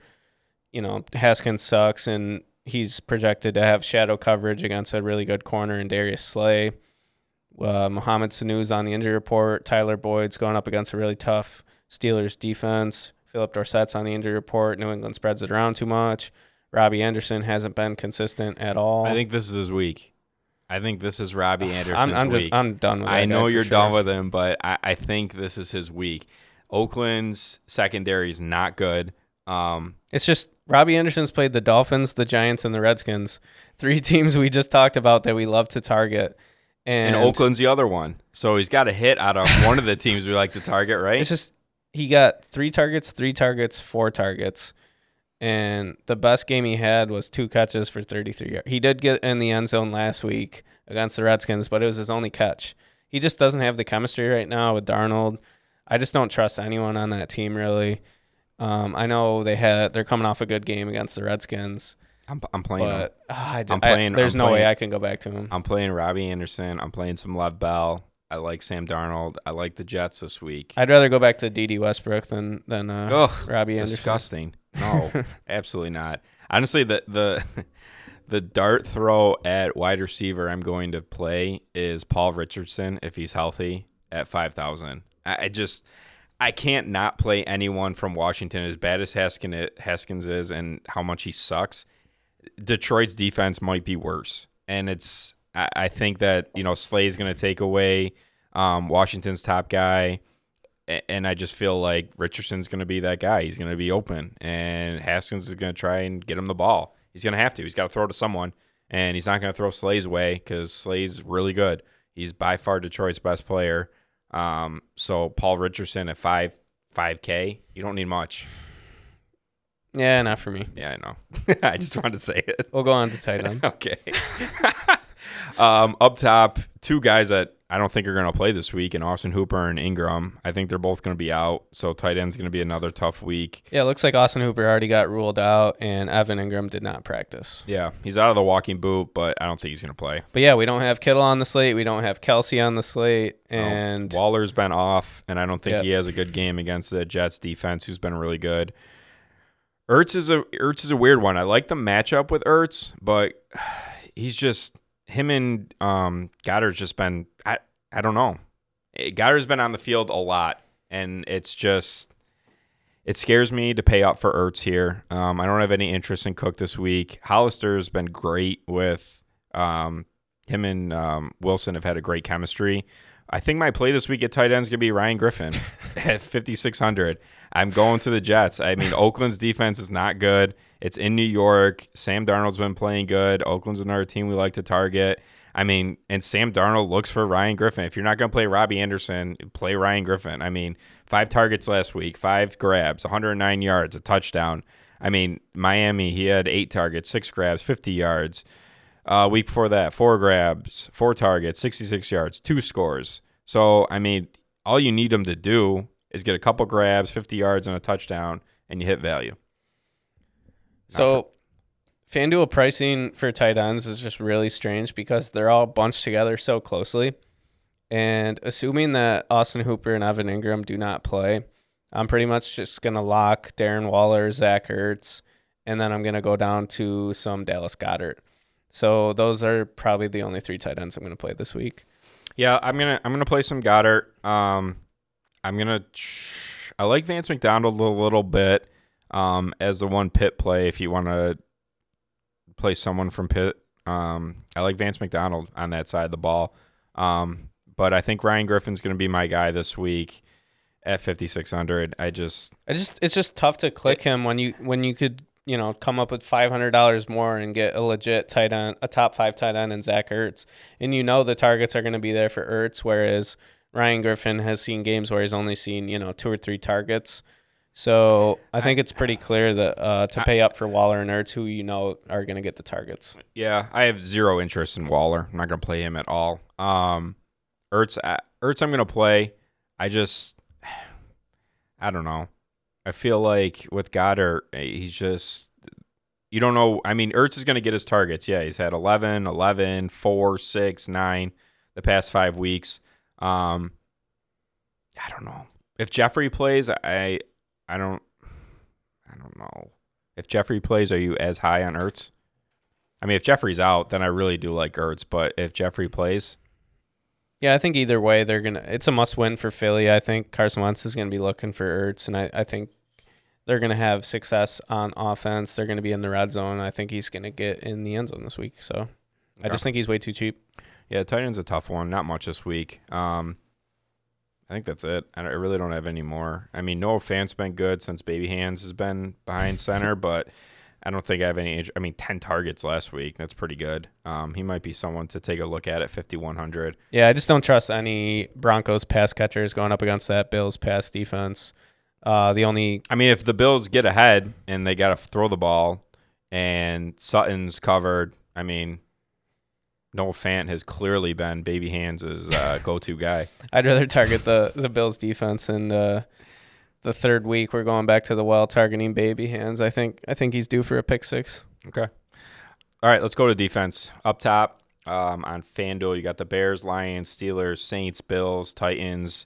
you know, Haskins sucks, and he's projected to have shadow coverage against a really good corner in Darius Slay. Uh, Mohamed Sanu's on the injury report. Tyler Boyd's going up against a really tough Steelers defense. Phillip Dorsett's on the injury report. New England spreads it around too much. Robbie Anderson hasn't been consistent at all. I think this is his week. I think this is Robbie Anderson's I'm, I'm just week. I'm done with. I know you're sure. done with him, but I, I think this is his week. Oakland's secondary is not good. Um, It's just Robbie Anderson's played the Dolphins, the Giants, and the Redskins. Three teams we just talked about that we love to target. And, and Oakland's the other one. So he's got a hit out of one of the teams we like to target, right? It's just he got three targets, three targets, four targets. And the best game he had was two catches for 33 yards. He did get in the end zone last week against the Redskins, but it was his only catch. He just doesn't have the chemistry right now with Darnold. I just don't trust anyone on that team really. Um, I know they had they're coming off a good game against the Redskins, I'm, I'm playing but ah, I, I'm I'm playing- there's I'm no way I can go back to him. I'm playing Robbie Anderson. I'm playing some Lev Bell. I like Sam Darnold. I like the Jets this week. I'd rather go back to Dede Westbrook than than uh, Ugh, Robbie Anderson. disgusting. No, absolutely not. Honestly, the the the dart throw at wide receiver I'm going to play is Paul Richardson if he's healthy at 5,000. I, I just I can't not play anyone from Washington as bad as Haskins is and how much he sucks. Detroit's defense might be worse, and it's I, think that you know Slay's going to take away um, Washington's top guy, and I just feel like Richardson's going to be that guy. He's going to be open, and Haskins is going to try and get him the ball. He's going to have to. He's got to throw to someone, and he's not going to throw Slay's way because Slay's really good. He's by far Detroit's best player. Um, so Paul Richardson at five five k, you don't need much. Yeah, not for me. Yeah, I know. I just wanted to say it. We'll go on to tight end. Okay. um, up top, two guys that I don't think are going to play this week, and Austin Hooper and Engram. I think they're both going to be out, so tight end's going to be another tough week. Yeah, it looks like Austin Hooper already got ruled out, and Evan Engram did not practice. Yeah, he's out of the walking boot, but I don't think he's going to play. But yeah, we don't have Kittle on the slate. We don't have Kelce on the slate, and No, Waller's been off, and I don't think Yep. he has a good game against the Jets defense, who's been really good. Ertz is a Ertz is a weird one. I like the matchup with Ertz, but he's just him and um, Goedert's just been I I don't know. Eh, Goedert's been on the field a lot, and it's just it scares me to pay up for Ertz here. Um, I don't have any interest in Cook this week. Hollister's been great with um, him and um, Wilson have had a great chemistry. I think my play this week at tight end is going to be Ryan Griffin at 5,600. I'm going to the Jets. I mean, Oakland's defense is not good. It's in New York. Sam Darnold's been playing good. Oakland's another team we like to target. I mean, and Sam Darnold looks for Ryan Griffin. If you're not going to play Robbie Anderson, play Ryan Griffin. I mean, five targets last week, five grabs, 109 yards, a touchdown. I mean, Miami, he had eight targets, six grabs, 50 yards. Uh, week before that, four grabs, four targets, 66 yards, two scores. So, I mean, all you need him to do is get a couple grabs, 50 yards, and a touchdown, and you hit value. So, FanDuel pricing for tight ends is just really strange because they're all bunched together so closely. And assuming that Austin Hooper and Evan Engram do not play, I'm pretty much just going to lock Darren Waller, Zach Ertz, and then I'm going to go down to some Dallas Goedert. So, those are probably the only three tight ends I'm going to play this week. Yeah, I'm gonna I'm gonna play some Goedert. Um, I'm gonna I like Vance McDonald a little bit um, as the one pit play if you want to play someone from pit. Um, I like Vance McDonald on that side of the ball. Um, but I think Ryan Griffin's gonna be my guy this week at 5600. I just I just it's just tough to click him when you when you could you know come up with five hundred dollars more and get a legit tight end, a top five tight end in Zach Ertz, and you know the targets are going to be there for Ertz, whereas Ryan Griffin has seen games where he's only seen you know two or three targets. So I think it's pretty clear that uh, to pay up for Waller and Ertz, who you know are going to get the targets. Yeah, I have zero interest in Waller. I'm not going to play him at all. Um, Ertz, uh, Ertz, I'm going to play. I just, I don't know. I feel like with Goedert, eh, he's just, you don't know. I mean, Ertz is going to get his targets. Yeah, he's had 11, 11, 4, 6, 9 the past five weeks. Um, I don't know. If Jeffery plays, I, I don't, I don't know. If Jeffery plays, are you as high on Ertz? I mean, if Jeffery's out, then I really do like Ertz. But if Jeffery plays, Yeah, I think either way they're gonna. It's a must-win for Philly. I think Carson Wentz is gonna be looking for Ertz, and I, I think they're gonna have success on offense. They're gonna be in the red zone. I think he's gonna get in the end zone this week. So I just think he's way too cheap. yeah, Titans a tough one. Not much this week. Um, I think that's it. I, I really don't have any more. I mean, Noah Fant's been good since Baby Hands has been behind center, but I don't think I have any. I mean, ten targets last week. That's pretty good. Um, he might be someone to take a look at at fifty one hundred. Yeah, I just don't trust any Broncos pass catchers going up against that Bills pass defense. Uh, the only I mean, if the Bills get ahead and they got to throw the ball, and Sutton's covered, I mean, Noah Fant has clearly been Baby Hands' uh, go-to guy. I'd rather target the the Bills defense and uh, the third week we're going back to the well targeting baby hands. I think I think he's due for a pick six. Okay. All right, let's go to defense. Up top um, on FanDuel, you got the Bears, Lions, Steelers, Saints, Bills, Titans,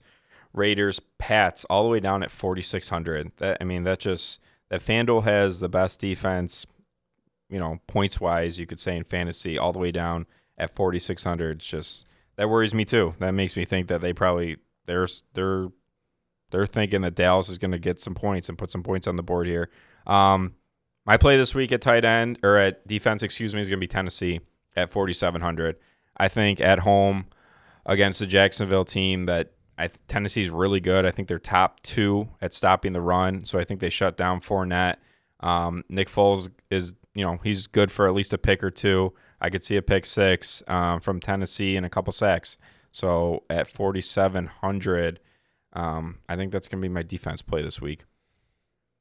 Raiders, Pats, all the way down at 4,600. That I mean, that just that FanDuel has the best defense, you know, points wise, you could say in fantasy, all the way down at 4,600. It's just that worries me too. That makes me think that they probably they're they're they're thinking that Dallas is going to get some points and put some points on the board here. Um, my play this week at tight end or at defense, excuse me, is going to be Tennessee at 4,700. I think at home against the Jacksonville team that I Tennessee's really good. I think they're top two at stopping the run, so I think they shut down Fournette. Um, Nick Foles is, you know, he's good for at least a pick or two. I could see a pick six um, from Tennessee and a couple sacks. So at 4,700, um, I think that's going to be my defense play this week.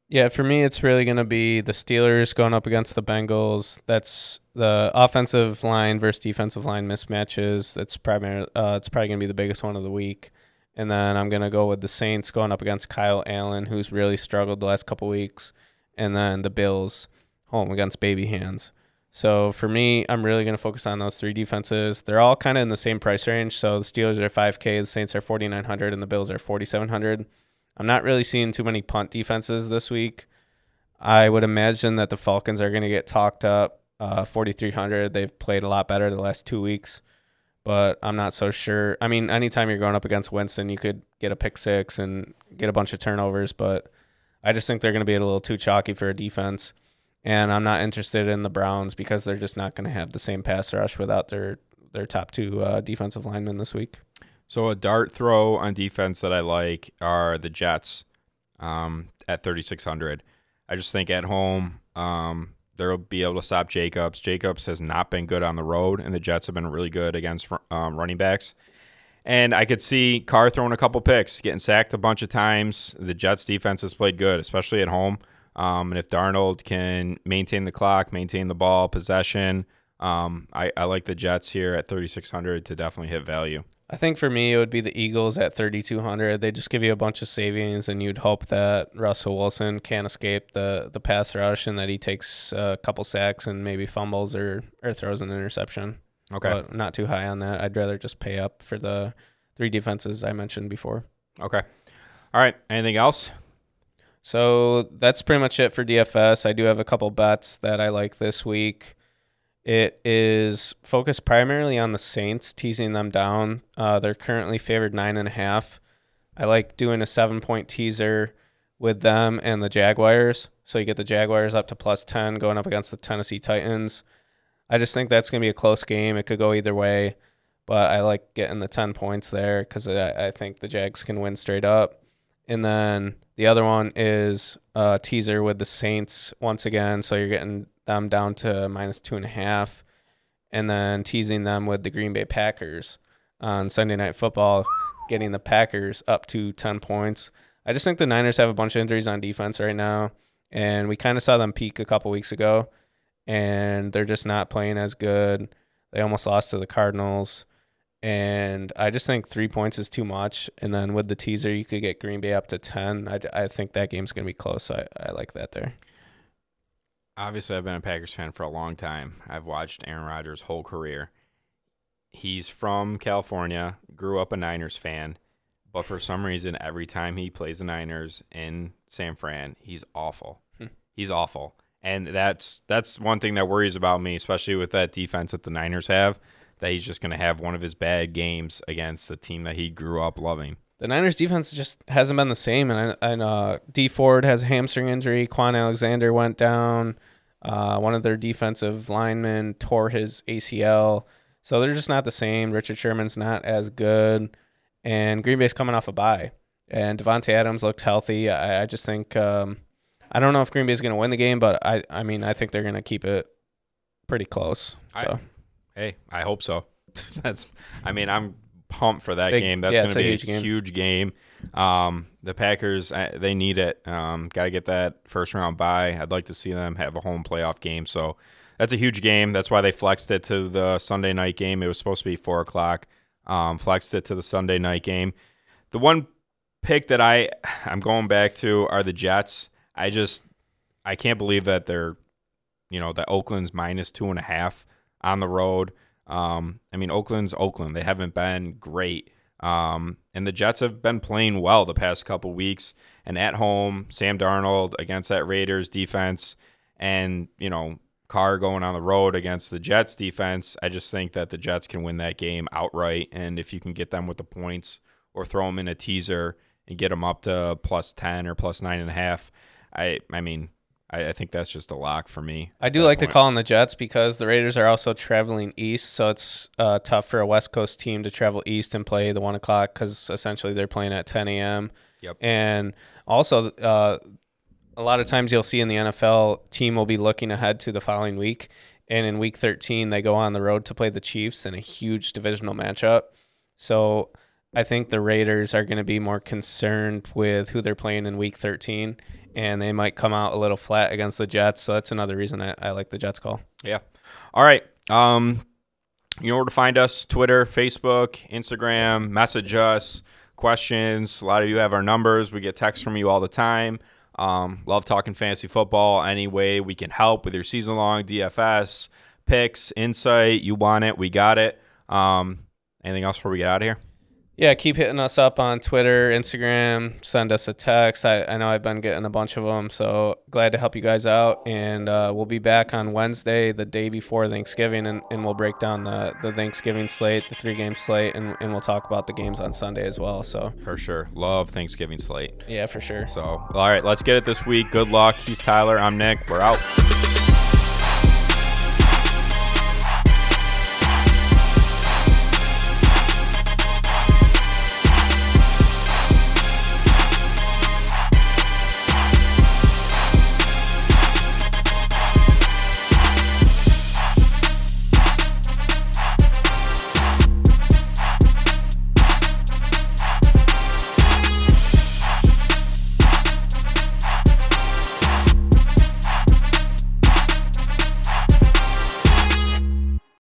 Yeah, for me, it's really going to be the Steelers going up against the Bengals. That's the offensive line versus defensive line mismatches. That's probably uh, it's probably going to be the biggest one of the week. And then I'm going to go with the Saints going up against Kyle Allen, who's really struggled the last couple weeks, and then the Bills home against Baby Hands. So for me, I'm really going to focus on those three defenses. They're all kind of in the same price range. So the Steelers are 5K, the Saints are 4,900, and the Bills are 4,700. I'm not really seeing too many punt defenses this week. I would imagine that the Falcons are going to get talked up. Uh, 4,300. They've played a lot better the last two weeks, but I'm not so sure. I mean, anytime you're going up against Winston, you could get a pick six and get a bunch of turnovers, but I just think they're going to be a little too chalky for a defense. And I'm not interested in the Browns because they're just not going to have the same pass rush without their their top two uh, defensive linemen this week. So a dart throw on defense that I like are the Jets um, at 3600. I just think at home um, they'll be able to stop Jacobs. Jacobs has not been good on the road, and the Jets have been really good against um, running backs. And I could see Carr throwing a couple picks, getting sacked a bunch of times. The Jets defense has played good, especially at home. Um, and if Darnold can maintain the clock, maintain the ball, possession, um, I, I like the Jets here at 3,600 to definitely hit value. I think for me, it would be the Eagles at 3,200. They just give you a bunch of savings, and you'd hope that Russell Wilson can't escape the, the pass rush and that he takes a couple sacks and maybe fumbles or, or throws an interception. Okay. But not too high on that. I'd rather just pay up for the three defenses I mentioned before. Okay. All right. Anything else? So that's pretty much it for DFS. I do have a couple bets that I like this week. It is focused primarily on the Saints, teasing them down. Uh, they're currently favored nine and a half. I like doing a seven point teaser with them and the Jaguars. So you get the Jaguars up to plus 10 going up against the Tennessee Titans. I just think that's going to be a close game. It could go either way, but I like getting the 10 points there because I, I think the Jags can win straight up. And then the other one is a teaser with the Saints once again. So you're getting them down to minus two and a half, and then teasing them with the Green Bay Packers on Sunday Night Football, getting the Packers up to 10 points. I just think the Niners have a bunch of injuries on defense right now, and we kind of saw them peak a couple weeks ago, and they're just not playing as good. They almost lost to the Cardinals. And I just think three points is too much. And then with the teaser, you could get Green Bay up to 10. I, I think that game's going to be close. So I, I like that there. Obviously, I've been a Packers fan for a long time. I've watched Aaron Rodgers' whole career. He's from California, grew up a Niners fan, but for some reason, every time he plays the Niners in San Fran, he's awful. Hmm. He's awful. And that's that's one thing that worries about me, especially with that defense that the Niners have, that he's just going to have one of his bad games against the team that he grew up loving the Niners defense just hasn't been the same. And, and uh, Dee Ford has a hamstring injury. Kwon Alexander went down. Uh, one of their defensive linemen tore his ACL. So they're just not the same. Richard Sherman's not as good. And Green Bay's coming off a bye. And Davante Adams looked healthy. I, I just think um, I don't know if Green Bay's going to win the game, but I I mean I think they're going to keep it pretty close. So I, hey, I hope so. That's I mean I'm pumped for that Big, game. That's yeah, going to be a huge game. Huge game. Um, the Packers, they need it. Um, Got to get that first round bye. I'd like to see them have a home playoff game. So that's a huge game. That's why they flexed it to the Sunday night game. It was supposed to be four o'clock. Um, flexed it to the Sunday night game. The one pick that I I'm going back to are the Jets. I just I can't believe that they're you know that Oakland's minus two and a half on the road. Um, I mean, Oakland's Oakland. They haven't been great. Um, and the Jets have been playing well the past couple weeks. And at home, Sam Darnold against that Raiders defense, and you know Carr going on the road against the Jets defense. I just think that the Jets can win that game outright. And if you can get them with the points or throw them in a teaser and get them up to plus 10 or plus nine and a half, I, I mean, I, I think that's just a lock for me. I do like the call on the Jets because the Raiders are also traveling east, so it's uh, tough for a West Coast team to travel east and play the one o'clock because essentially they're playing at 10 a.m. Yep. And also, uh, a lot of times you'll see in the NFL, team will be looking ahead to the following week, and in Week 13 they go on the road to play the Chiefs in a huge divisional matchup. So I think the Raiders are going to be more concerned with who they're playing in Week 13, and they might come out a little flat against the Jets. So that's another reason I, I like the Jets call. Yeah. All right. Um, you know where to find us: Twitter, Facebook, Instagram. Message us questions. A lot of you have our numbers. We get texts from you all the time. Um, love talking fantasy football. Any way we can help with your season long DFS picks, insight. You want it, we got it. Um, anything else before we get out of here? Yeah, keep hitting us up on Twitter, Instagram. Send us a text. I, I know I've been getting a bunch of them, so glad to help you guys out. And uh, we'll be back on Wednesday, the day before Thanksgiving, and, and we'll break down the, the Thanksgiving slate, the three game slate, and, and we'll talk about the games on Sunday as well. So, For sure. Love Thanksgiving slate. yeah, for sure. So, all right, let's get it this week. Good luck. He's Tyler. I'm Nick. We're out.